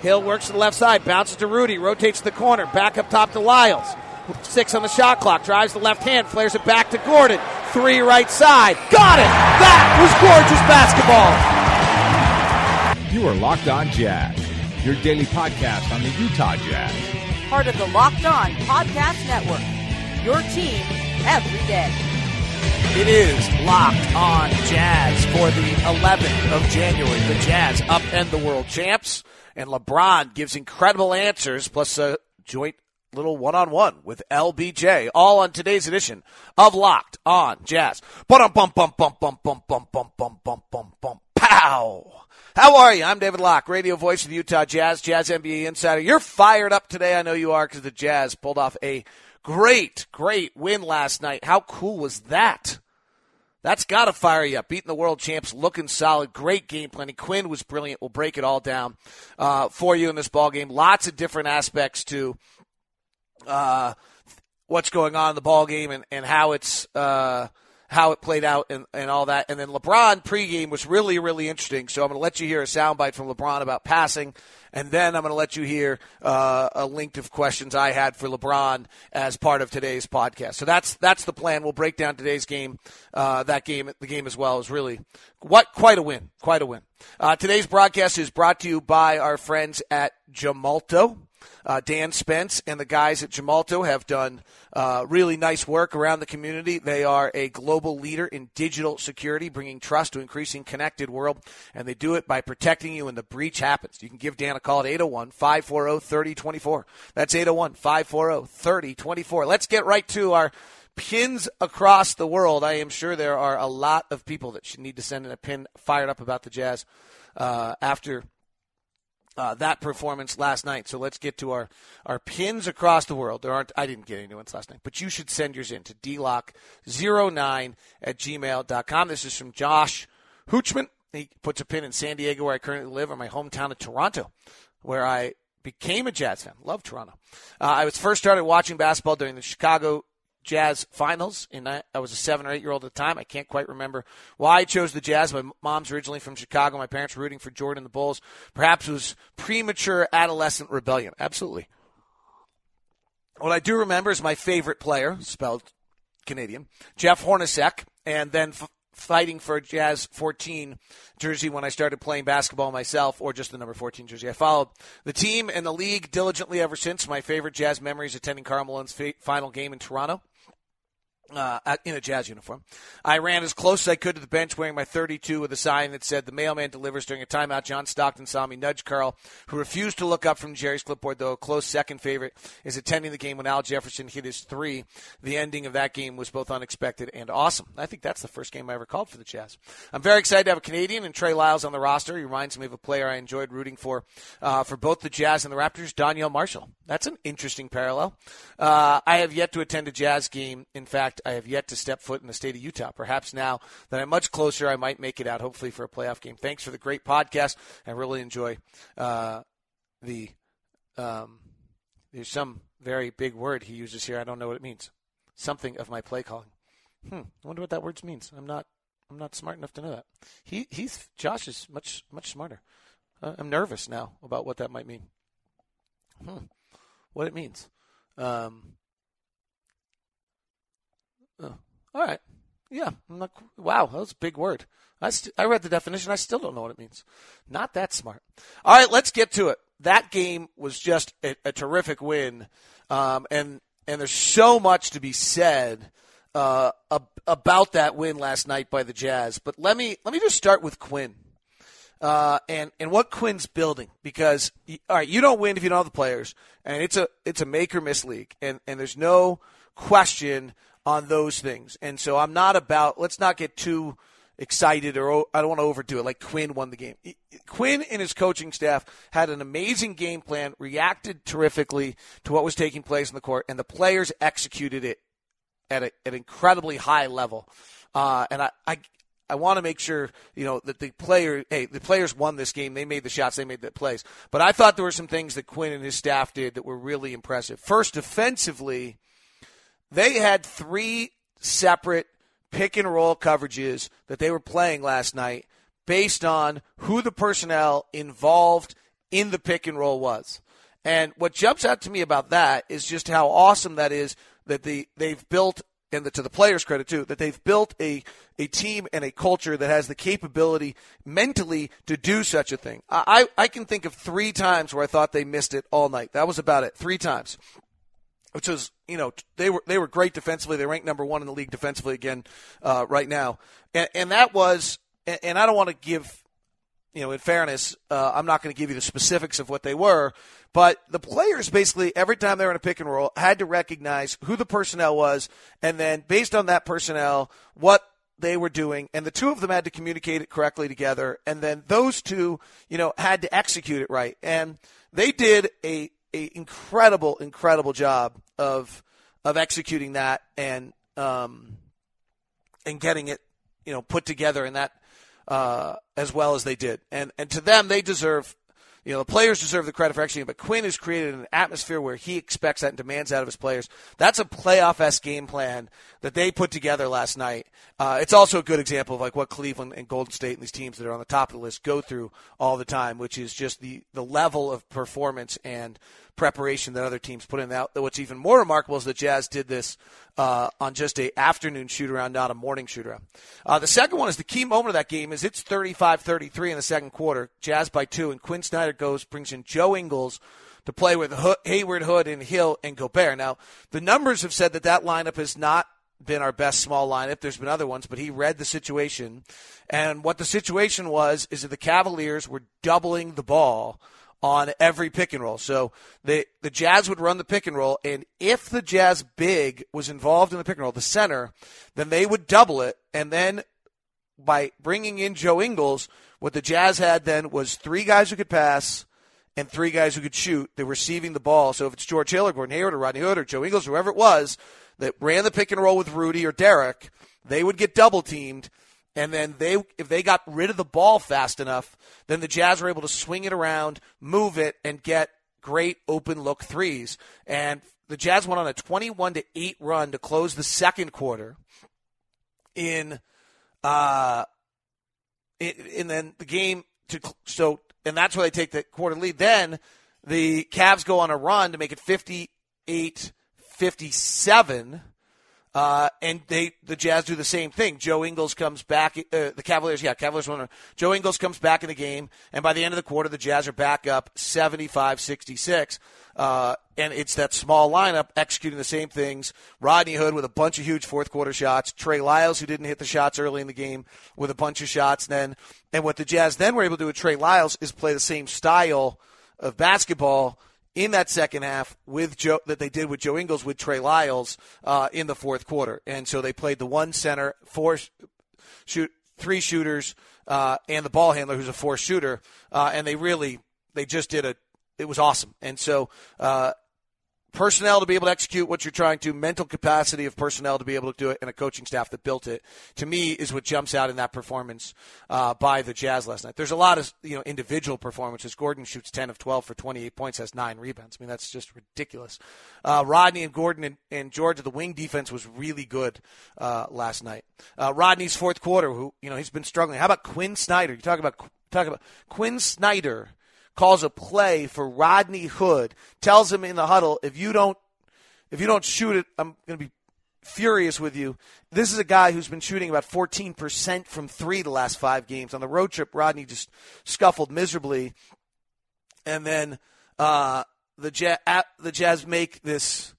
Hill works to the left side, bounces to Rudy, rotates the corner, back up top to Lyles. Six on the shot clock, drives the left hand, flares it back to Gordon. Three right side. Got it! That was gorgeous basketball. You are Locked On Jazz, your daily podcast on the Utah Jazz. Part of the Locked On Podcast Network. Your team every day. It is Locked On Jazz for the 11th of January. The Jazz upend the world champs, and LeBron gives incredible answers, plus a joint little one-on-one with LBJ, all on today's edition of Locked On Jazz. Pow. How are you? I'm David Locke, radio voice of the Utah Jazz, Jazz NBA insider. You're fired up today. I know you are because the Jazz pulled off a great, great win last night. How cool was that? That's got to fire you up. Beating the world champs, looking solid, great game planning. Quinn was brilliant. We'll break it all down uh, for you in this ball game. Lots of different aspects to uh, what's going on in the ball game and, and how it's uh, how it played out and, and all that. And then LeBron pregame was really really interesting. So I'm going to let you hear a soundbite from LeBron about passing, and then I'm going to let you hear uh, a link of questions I had for LeBron as part of today's podcast. So that's that's the plan. We'll break down today's game. Uh, that game, the game as well, is really what quite a win, quite a win. Uh, today's broadcast is brought to you by our friends at Gemalto. Uh, Dan Spence and the guys at Gemalto have done uh, really nice work around the community. They are a global leader in digital security, bringing trust to increasing connected world, and they do it by protecting you when the breach happens. You can give Dan a call at 801 540 3024. That's 801 540 3024. Let's get right to our pins across the world. I am sure there are a lot of people that should need to send in a pin fired up about the Jazz uh, after uh, that performance last night. So let's get to our, our pins across the world. There aren't, I didn't get any ones last night, but you should send yours in to dlock09 at gmail.com. This is from Josh Hoochman. He puts a pin in San Diego, where I currently live, or my hometown of Toronto, where I became a Jazz fan. Love Toronto. Uh, I was first started watching basketball during the Chicago Jazz finals. And I, I was a seven or eight year old at the time. I can't quite remember why I chose the Jazz. My mom's originally from Chicago. My parents were rooting for Jordan and the Bulls. Perhaps it was premature adolescent rebellion. Absolutely. What I do remember is my favorite player, spelled Canadian, Jeff Hornacek, and then f- fighting for a Jazz 14 jersey when I started playing basketball myself, or just the number 14 jersey. I followed the team and the league diligently ever since. My favorite Jazz memories attending Karl Malone's final game in Toronto uh, in a jazz uniform. I ran as close as I could to the bench wearing my 32 with a sign that said, The mailman delivers during a timeout. John Stockton saw me nudge Karl, who refused to look up from Jerry's clipboard, though a close second favorite is attending the game when Al Jefferson hit his three. The ending of that game was both unexpected and awesome. I think that's the first game I ever called for the Jazz. I'm very excited to have a Canadian and Trey Lyles on the roster. He reminds me of a player I enjoyed rooting for uh, for both the Jazz and the Raptors, Donyell Marshall. That's an interesting parallel. Uh, I have yet to attend a Jazz game. In fact, I have yet to step foot in the state of Utah. Perhaps now that I'm much closer, I might make it out, hopefully, for a playoff game. Thanks for the great podcast. I really enjoy uh, the. Um, there's some very big word he uses here. I don't know what it means. Something of my play calling. Hmm. I wonder what that word means. I'm not. I'm not smart enough to know that. He he's Josh is much much smarter. Uh, I'm nervous now about what that might mean. Hmm. What it means. Um, oh, all right. Yeah. I'm Not, wow, that was a big word. I, st- I read the definition. I still don't know what it means. Not that smart. All right, let's get to it. That game was just a, a terrific win, um, and and there's so much to be said uh, ab- about that win last night by the Jazz. But let me let me just start with Quinn. Uh, and and what Quinn's building because all right, you don't win if you don't have the players, and it's a it's a make or miss league, and and there's no question on those things. And so I'm not about, let's not get too excited or I don't want to overdo it. Like Quinn won the game. Quinn and his coaching staff had an amazing game plan, reacted terrifically to what was taking place in the court, and the players executed it at, a, an incredibly high level. Uh, and I, I, I want to make sure you know that the player, hey, the players won this game. They made the shots, they made the plays. But I thought there were some things that Quinn and his staff did that were really impressive. First, defensively, they had three separate pick and roll coverages that they were playing last night based on who the personnel involved in the pick and roll was. And what jumps out to me about that is just how awesome that is that the they've built and the, to the players' credit too, that they've built a a team and a culture that has the capability mentally to do such a thing. I I can think of three times where I thought they missed it all night. That was about it, three times, which was you know they were they were great defensively. They ranked number one in the league defensively again uh, right now, and, and that was and, and I don't want to give you know, in fairness, uh, I'm not going to give you the specifics of what they were, but the players basically, every time they were in a pick and roll, had to recognize who the personnel was, and then based on that personnel, what they were doing, and the two of them had to communicate it correctly together, and then those two, you know, had to execute it right, and they did a, a incredible, incredible job of of executing that and um, and getting it, you know, put together in that uh, as well as they did. And and to them, they deserve. You know, the players deserve the credit for executing, but Quinn has created an atmosphere where he expects that and demands out of his players. That's a playoff s game plan that they put together last night. Uh, it's also a good example of like what Cleveland and Golden State and these teams that are on the top of the list go through all the time, which is just the the level of performance and preparation that other teams put in. That what's even more remarkable is that Jazz did this uh, on just a afternoon shoot around, not a morning shoot around. Uh, the second one is the key moment of that game is it's 35-33 in the second quarter, Jazz by two, and Quinn Snyder goes brings in Joe Ingles to play with Hayward, Hood, and Hill and Gobert. Now the numbers have said that that lineup has not been our best small lineup. There's been other ones, but he read the situation. And what the situation was is that the Cavaliers were doubling the ball on every pick and roll. So the the Jazz would run the pick and roll, and if the Jazz big was involved in the pick and roll, the center, then they would double it, and then by bringing in Joe Ingles, what the Jazz had then was three guys who could pass and three guys who could shoot. They were receiving the ball. So if it's George Hill or Gordon Hayward or Rodney Hood or Joe Ingles, whoever it was that ran the pick and roll with Rudy or Derek, they would get double teamed and then they if they got rid of the ball fast enough, then the Jazz were able to swing it around, move it, and get great open look threes. And the Jazz went on a 21 to 8 run to close the second quarter. In uh and then the game to so and that's where they take the quarter lead. Then the Cavs go on a run to make it 58 57 uh, and they, the Jazz do the same thing. Joe Ingles comes back. Uh, the Cavaliers, yeah, Cavaliers won. Joe Ingles comes back in the game, and by the end of the quarter, the Jazz are back up 75-66. Uh, and it's that small lineup executing the same things. Rodney Hood with a bunch of huge fourth quarter shots. Trey Lyles, who didn't hit the shots early in the game, with a bunch of shots. Then, and what the Jazz then were able to do with Trey Lyles is play the same style of basketball in that second half with Joe that they did with Joe Ingles with Trey Lyles uh, in the fourth quarter, and so they played the one center, four shoot, three shooters, uh, and the ball handler who's a four shooter, uh, and they really they just did a it was awesome, and so uh, personnel to be able to execute what you're trying to, mental capacity of personnel to be able to do it, and a coaching staff that built it. To me, is what jumps out in that performance uh, by the Jazz last night. There's a lot of you know individual performances. Gordon shoots 10 of 12 for 28 points, has nine rebounds. I mean, that's just ridiculous. Uh, Rodney and Gordon and, and Georgia, the wing defense was really good uh, last night. Uh, Rodney's fourth quarter, who you know he's been struggling. How about Quinn Snyder? You talk about talk about Quinn Snyder calls a play for Rodney Hood, tells him in the huddle, if you don't if you don't shoot it, I'm going to be furious with you. This is a guy who's been shooting about 14% from three the last five games. On the road trip, Rodney just scuffled miserably. And then uh, the, Jazz, the Jazz make this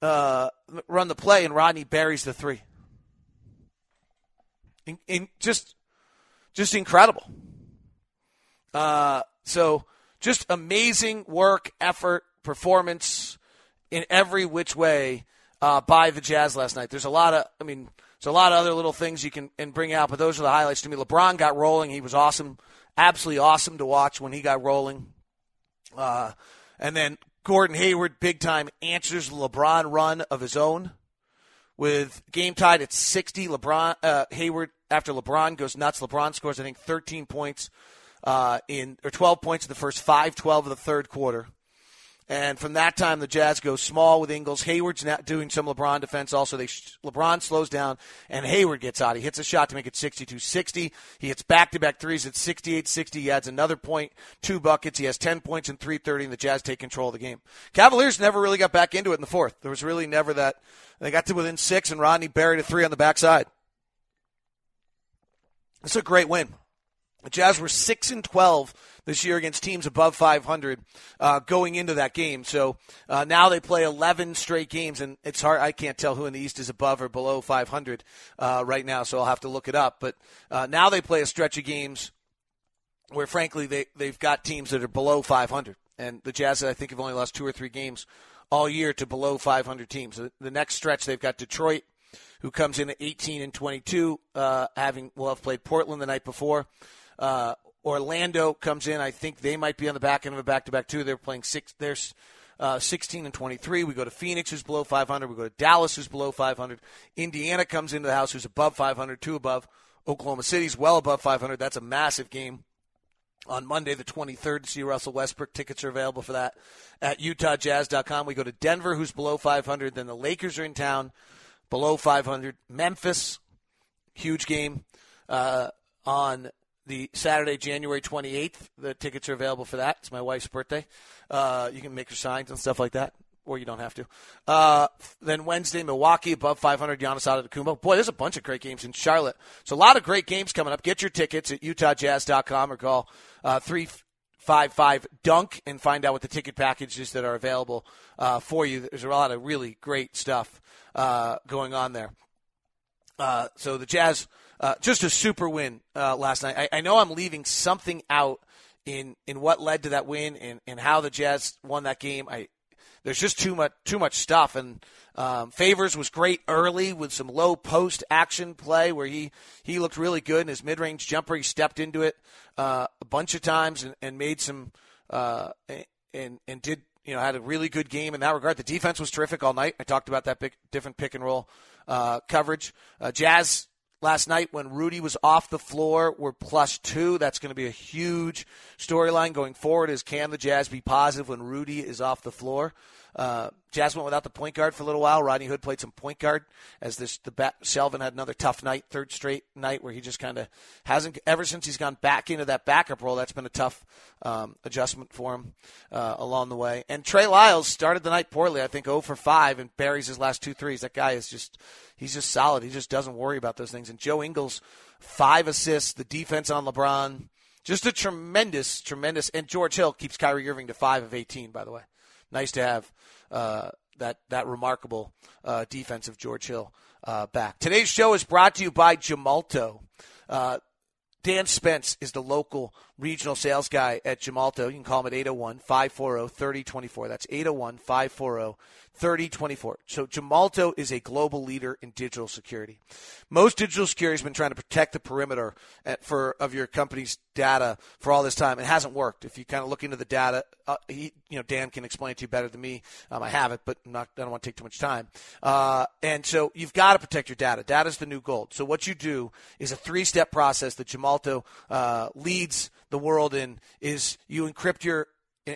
uh, run the play, and Rodney buries the three. In, in just, just incredible. Uh, so just amazing work, effort, performance in every which way uh, by the Jazz last night. There's a lot of, I mean, there's a lot of other little things you can and bring out, but those are the highlights to me. LeBron got rolling. He was awesome, absolutely awesome to watch when he got rolling. Uh, and then Gordon Hayward, big time, answers LeBron run of his own with game tied at 60. LeBron uh, Hayward after LeBron goes nuts. LeBron scores I think 13 points uh, in or 12 points in the first five, 12 of the third quarter. And from that time, the Jazz go small with Ingles. Hayward's now doing some LeBron defense. Also, they LeBron slows down, and Hayward gets out. He hits a shot to make it 62-60. He hits back-to-back threes at 68-60. He adds another point, two buckets. He has 10 points in 3:30, and the Jazz take control of the game. Cavaliers never really got back into it in the fourth. There was really never that. They got to within six, and Rodney buried a three on the backside. It's a great win. The Jazz were six and twelve this year against teams above 500 uh, going into that game. So uh, now they play 11 straight games, and it's hard. I can't tell who in the East is above or below 500 uh, right now, so I'll have to look it up. But uh, now they play a stretch of games where, frankly, they they've got teams that are below 500, and the Jazz, I think, have only lost two or three games all year to below 500 teams. The next stretch, they've got Detroit, who comes in at 18 and 22, uh, having will have played Portland the night before. Uh, Orlando comes in. I think they might be on the back end of a back-to-back too. They're playing six. They're uh, 16 and 23. We go to Phoenix, who's below 500. We go to Dallas, who's below 500. Indiana comes into the house, who's above 500, two above. Oklahoma City's well above 500. That's a massive game on Monday, the 23rd, to see Russell Westbrook. Tickets are available for that at UtahJazz.com. We go to Denver, who's below 500. Then the Lakers are in town, below 500. Memphis, huge game uh, on the Saturday, January 28th. The tickets are available for that. It's my wife's birthday. Uh, you can make her signs and stuff like that, or you don't have to. Uh, then Wednesday, Milwaukee above 500. Giannis Antetokounmpo. Boy, there's a bunch of great games in Charlotte. So a lot of great games coming up. Get your tickets at UtahJazz.com or call uh, three five five dunk and find out what the ticket packages that are available uh, for you. There's a lot of really great stuff uh, going on there. Uh, so the Jazz uh, just a super win uh, last night. I, I, know I'm leaving something out in in what led to that win and, and how the Jazz won that game. I there's just too much too much stuff and um, Favors was great early with some low post action play where he he looked really good in his mid range jumper. He stepped into it uh, a bunch of times and, and made some uh, and and did you know had a really good game in that regard. The defense was terrific all night. I talked about that big, different pick and roll uh, coverage. Uh, Jazz last night when Rudy was off the floor were plus two. That's going to be a huge storyline going forward. Is can the Jazz be positive when Rudy is off the floor? Uh, Jazz went without the point guard for a little while. Rodney Hood played some point guard as this the bat, Shelvin had another tough night, third straight night where he just kind of hasn't ever since he's gone back into that backup role. That's been a tough um, adjustment for him uh, along the way. And Trey Lyles started the night poorly. I think 0 for 5 and buries his last two threes. That guy is just he's just solid. He just doesn't worry about those things. And Joe Ingles, five assists. The defense on LeBron. Just a tremendous, tremendous, and George Hill keeps Kyrie Irving to five of 18. By the way, nice to have uh, that that remarkable uh, defense of George Hill uh, back. Today's show is brought to you by Gemalto. Uh, Dan Spence is the local regional sales guy at Gemalto. You can call him at 801 540 3024. That's 801 540 3024. So Gemalto is a global leader in digital security. Most digital security has been trying to protect the perimeter at, for of your company's data for all this time. It hasn't worked. If you kind of look into the data, uh, he, you know, Dan can explain it to you better than me. Um, I have it, but I'm not, I don't want to take too much time. Uh, and so you've got to protect your data. Data is the new gold. So what you do is a three-step process that Gemalto uh, leads the world in. Is you encrypt your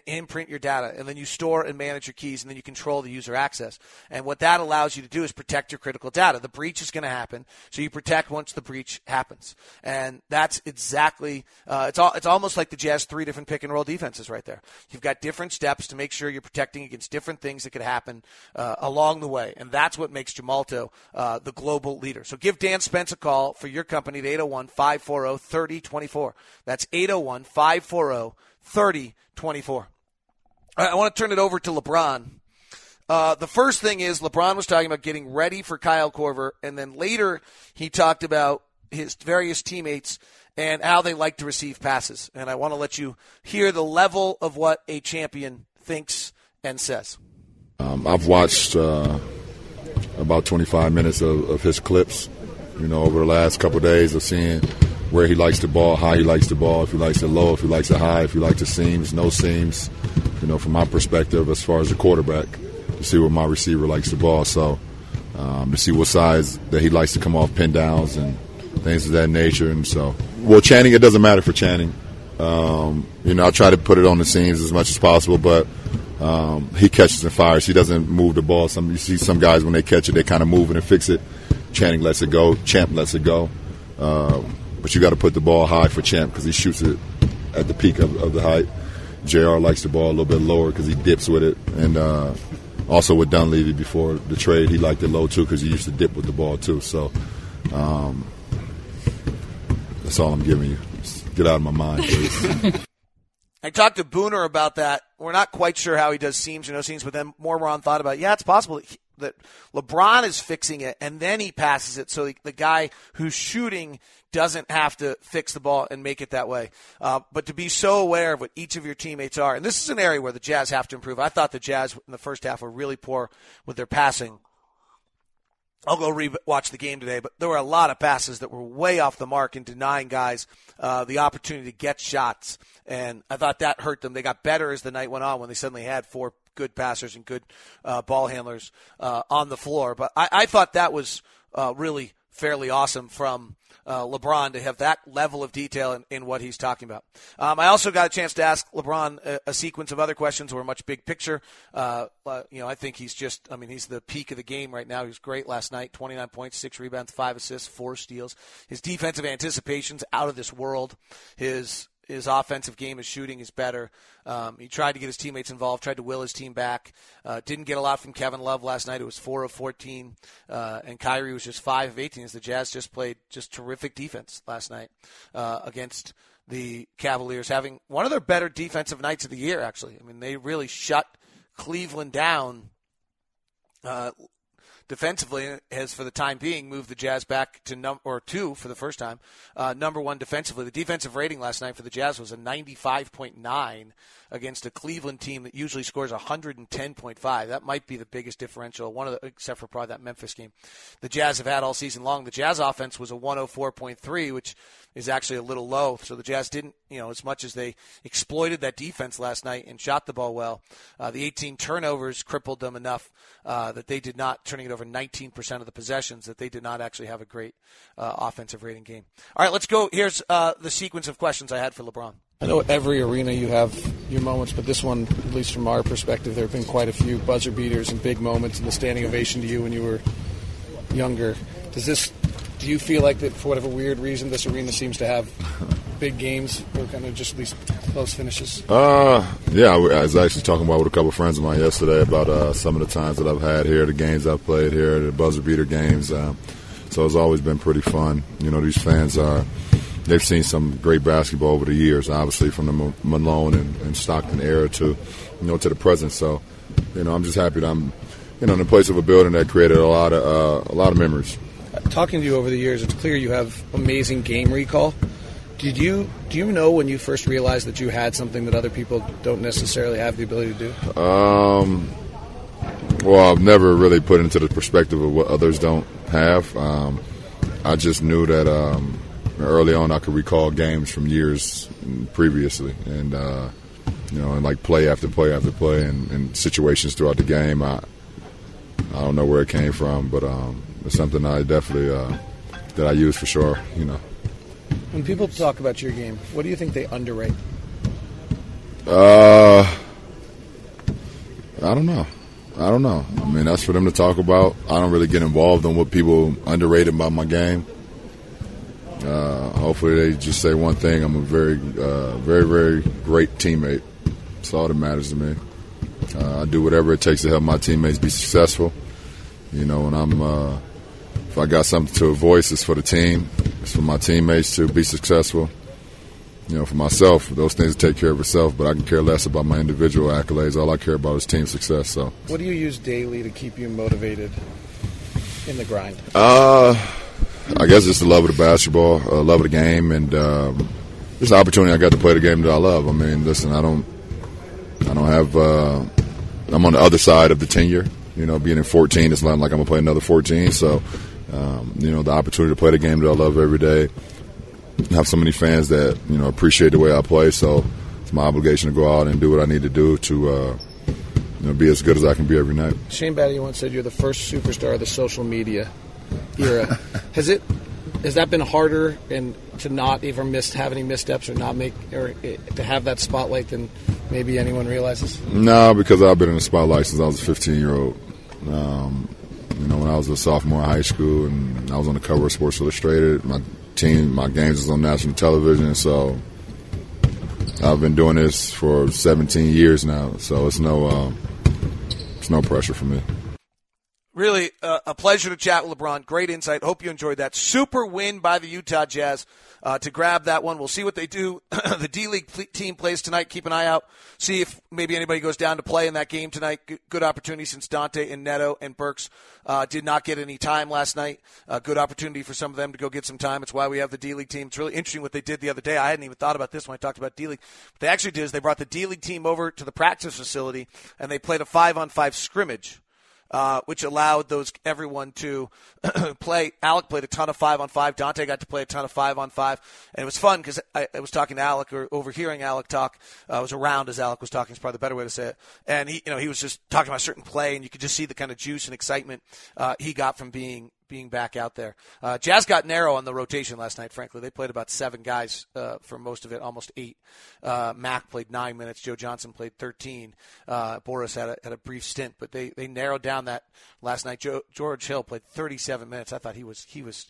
imprint your data, and then you store and manage your keys, and then you control the user access. And what that allows you to do is protect your critical data. The breach is going to happen, so you protect once the breach happens. And that's exactly uh, it's all it's almost like the Jazz three different pick and roll defenses right there. You've got different steps to make sure you're protecting against different things that could happen uh, along the way, and that's what makes Gemalto uh, the global leader. So give Dan Spence a call for your company at 801 540 3024. That's 801 540 30 24. I want to turn it over to LeBron. Uh, the first thing is LeBron was talking about getting ready for Kyle Korver, and then later he talked about his various teammates and how they like to receive passes. And I want to let you hear the level of what a champion thinks and says. Um, I've watched uh, about 25 minutes of, of his clips You know, over the last couple of days of seeing where he likes the ball, how he likes the ball, if he likes it low, if he likes it high, if he likes the seams, no seams. You know, from my perspective, as far as the quarterback, to see where my receiver likes the ball. So um, to see what size that he likes to come off pin downs and things of that nature. And so, well, Channing, it doesn't matter for Channing. Um, you know, I try to put it on the seams as much as possible, but um, he catches and fires. He doesn't move the ball. Some you see some guys when they catch it, they kind of move it and fix it. Channing lets it go. Champ lets it go. Um, but you got to put the ball high for Champ because he shoots it at the peak of, of, the height. J.R. likes the ball a little bit lower because he dips with it, and uh, also with Dunleavy before the trade, he liked it low too because he used to dip with the ball too. So um, that's all I'm giving you. Just get out of my mind, please. I talked to Booner about that. We're not quite sure how he does seams or no seams, but then Morron thought about, it. yeah, it's possible that LeBron is fixing it and then he passes it so the guy who's shooting doesn't have to fix the ball and make it that way. Uh, but to be so aware of what each of your teammates are, and this is an area where the Jazz have to improve. I thought the Jazz in the first half were really poor with their passing. I'll go re- watch the game today, but there were a lot of passes that were way off the mark and denying guys uh, the opportunity to get shots. And I thought that hurt them. They got better as the night went on when they suddenly had four good passers and good uh, ball handlers uh, on the floor. But I, I thought that was uh, really fairly awesome from uh, LeBron to have that level of detail in, in what he's talking about. Um, I also got a chance to ask LeBron a, a sequence of other questions were much big picture. Uh, you know, I think he's just, I mean, he's the peak of the game right now. He was great last night 29 points, six rebounds, five assists, four steals. His defensive anticipation's out of this world. His his offensive game, his shooting is better. Um, he tried to get his teammates involved, tried to will his team back. Uh, didn't get a lot from Kevin Love last night. It was four of 14, uh, and Kyrie was just five of 18. As the Jazz just played just terrific defense last night uh, against the Cavaliers, having one of their better defensive nights of the year. Actually, I mean they really shut Cleveland down uh, defensively has, for the time being, moved the Jazz back to number or two for the first time, uh, number one defensively. The defensive rating last night for the Jazz was a 95.9 against a Cleveland team that usually scores 110.5. That might be the biggest differential, one of the, except for probably that Memphis game. The Jazz have had all season long. The Jazz offense was a 104.3, which is actually a little low. So the Jazz didn't, you know, as much as they exploited that defense last night and shot the ball well, uh, the 18 turnovers crippled them enough uh, that they did not, turning it over 19% of the possessions, that they did not actually have a great uh, offensive rating game. All right, let's go. Here's uh, the sequence of questions I had for LeBron. I know every arena you have your moments, but this one, at least from our perspective, there have been quite a few buzzer beaters and big moments, and the standing ovation to you when you were younger. Does this do you feel like that for whatever weird reason this arena seems to have big games or kind of just at least close finishes? Uh, yeah, I was actually talking about with a couple of friends of mine yesterday about uh, some of the times that I've had here, the games I've played here, the buzzer beater games. Um, so it's always been pretty fun. You know, these fans are. They've seen some great basketball over the years, obviously from the Malone and, and Stockton era to, you know, to the present. So, you know, I'm just happy that I'm, you know, in the place of a building that created a lot of uh, a lot of memories talking to you over the years, it's clear you have amazing game recall. Did you do you know when you first realized that you had something that other people don't necessarily have the ability to do? Um, well, I've never really put into the perspective of what others don't have. Um, I just knew that um, early on I could recall games from years previously, and uh, you know, and like play after play after play, and, and, situations throughout the game. I I don't know where it came from, but um, it's something I definitely uh, that I use for sure. You know. When people talk about your game, what do you think they underrate? Uh, I don't know. I don't know. I mean, that's for them to talk about. I don't really get involved in what people underrate about my game. Uh, hopefully, they just say one thing: I'm a very, uh, very, very great teammate. That's all that matters to me. Uh, I do whatever it takes to help my teammates be successful. You know, and I'm uh, if I got something to voice, it's for the team. It's for my teammates to be successful. You know, for myself, those things take care of itself, but I can care less about my individual accolades. All I care about is team success. So, what do you use daily to keep you motivated in the grind? Uh, I guess it's the love of the basketball, uh, love of the game, and um, just an opportunity I got to play the game that I love. I mean, listen, I don't, I don't have. Uh, I'm on the other side of the tenure. You know, being in 14, it's not like I'm gonna play another 14. So um, you know, the opportunity to play the game that I love every day. have so many fans that you know appreciate the way I play, so it's my obligation to go out and do what I need to do to. Uh, you know, be as good as I can be every night. Shane Battier once said you're the first superstar of the social media era. Has it has that been harder and to not ever miss have any missteps or not make or to have that spotlight than maybe anyone realizes? No, because I've been in the spotlight since I was a 15 year old. Um, you know, when I was a sophomore in high school and I was on the cover of Sports Illustrated, my team, my games was on national television, so I've been doing this for 17 years now. So it's no, um, it's no pressure for me. Really uh, a pleasure to chat with LeBron. Great insight. Hope you enjoyed that. Super win by the Utah Jazz uh, to grab that one. We'll see what they do. the D League team plays tonight. Keep an eye out. See if maybe anybody goes down to play in that game tonight. Good opportunity since Dante and Neto and Burks uh, did not get any time last night. Uh, good opportunity for some of them to go get some time. It's why we have the D League team. It's really interesting what they did the other day. I hadn't even thought about this when I talked about D League. What they actually did is they brought the D League team over to the practice facility and they played a five on five scrimmage uh, which allowed those everyone to play. Alec played a ton of five on five. Dante got to play a ton of five on five, and it was fun because I, I, was talking to Alec or overhearing Alec talk. Uh, I was around as Alec was talking. Is probably the better way to say it. And he, you know, he was just talking about a certain play, and you could just see the kind of juice and excitement uh, he got from being being back out there. Uh, Jazz got narrow on the rotation last night. Frankly, they played about seven guys uh, for most of it, almost eight. Uh, Mack played nine minutes. Joe Johnson played thirteen. Uh, Boris had a, had a brief stint, but they, they narrowed down that last night. Joe, George Hill played 37 minutes. I thought he was he was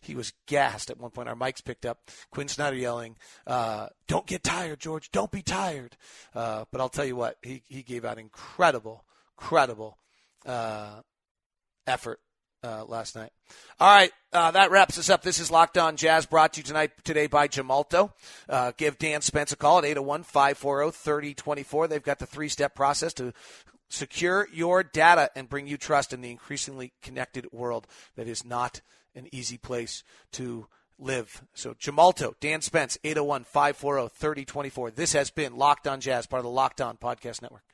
he was gassed at one point. Our mics picked up Quinn Snyder yelling, uh, "Don't get tired, George. Don't be tired." Uh, but I'll tell you what, he he gave out incredible, credible uh, effort uh, last night. All right, uh, that wraps us up. This is Locked On Jazz brought to you tonight today by Gemalto. Uh, give Dan Spence a call at 801-540-3024. They've got the three-step process to secure your data and bring you trust in the increasingly connected world that is not an easy place to live. So Gemalto, Dan Spence, 801-540-3024. This has been Locked On Jazz, part of the Locked On Podcast Network.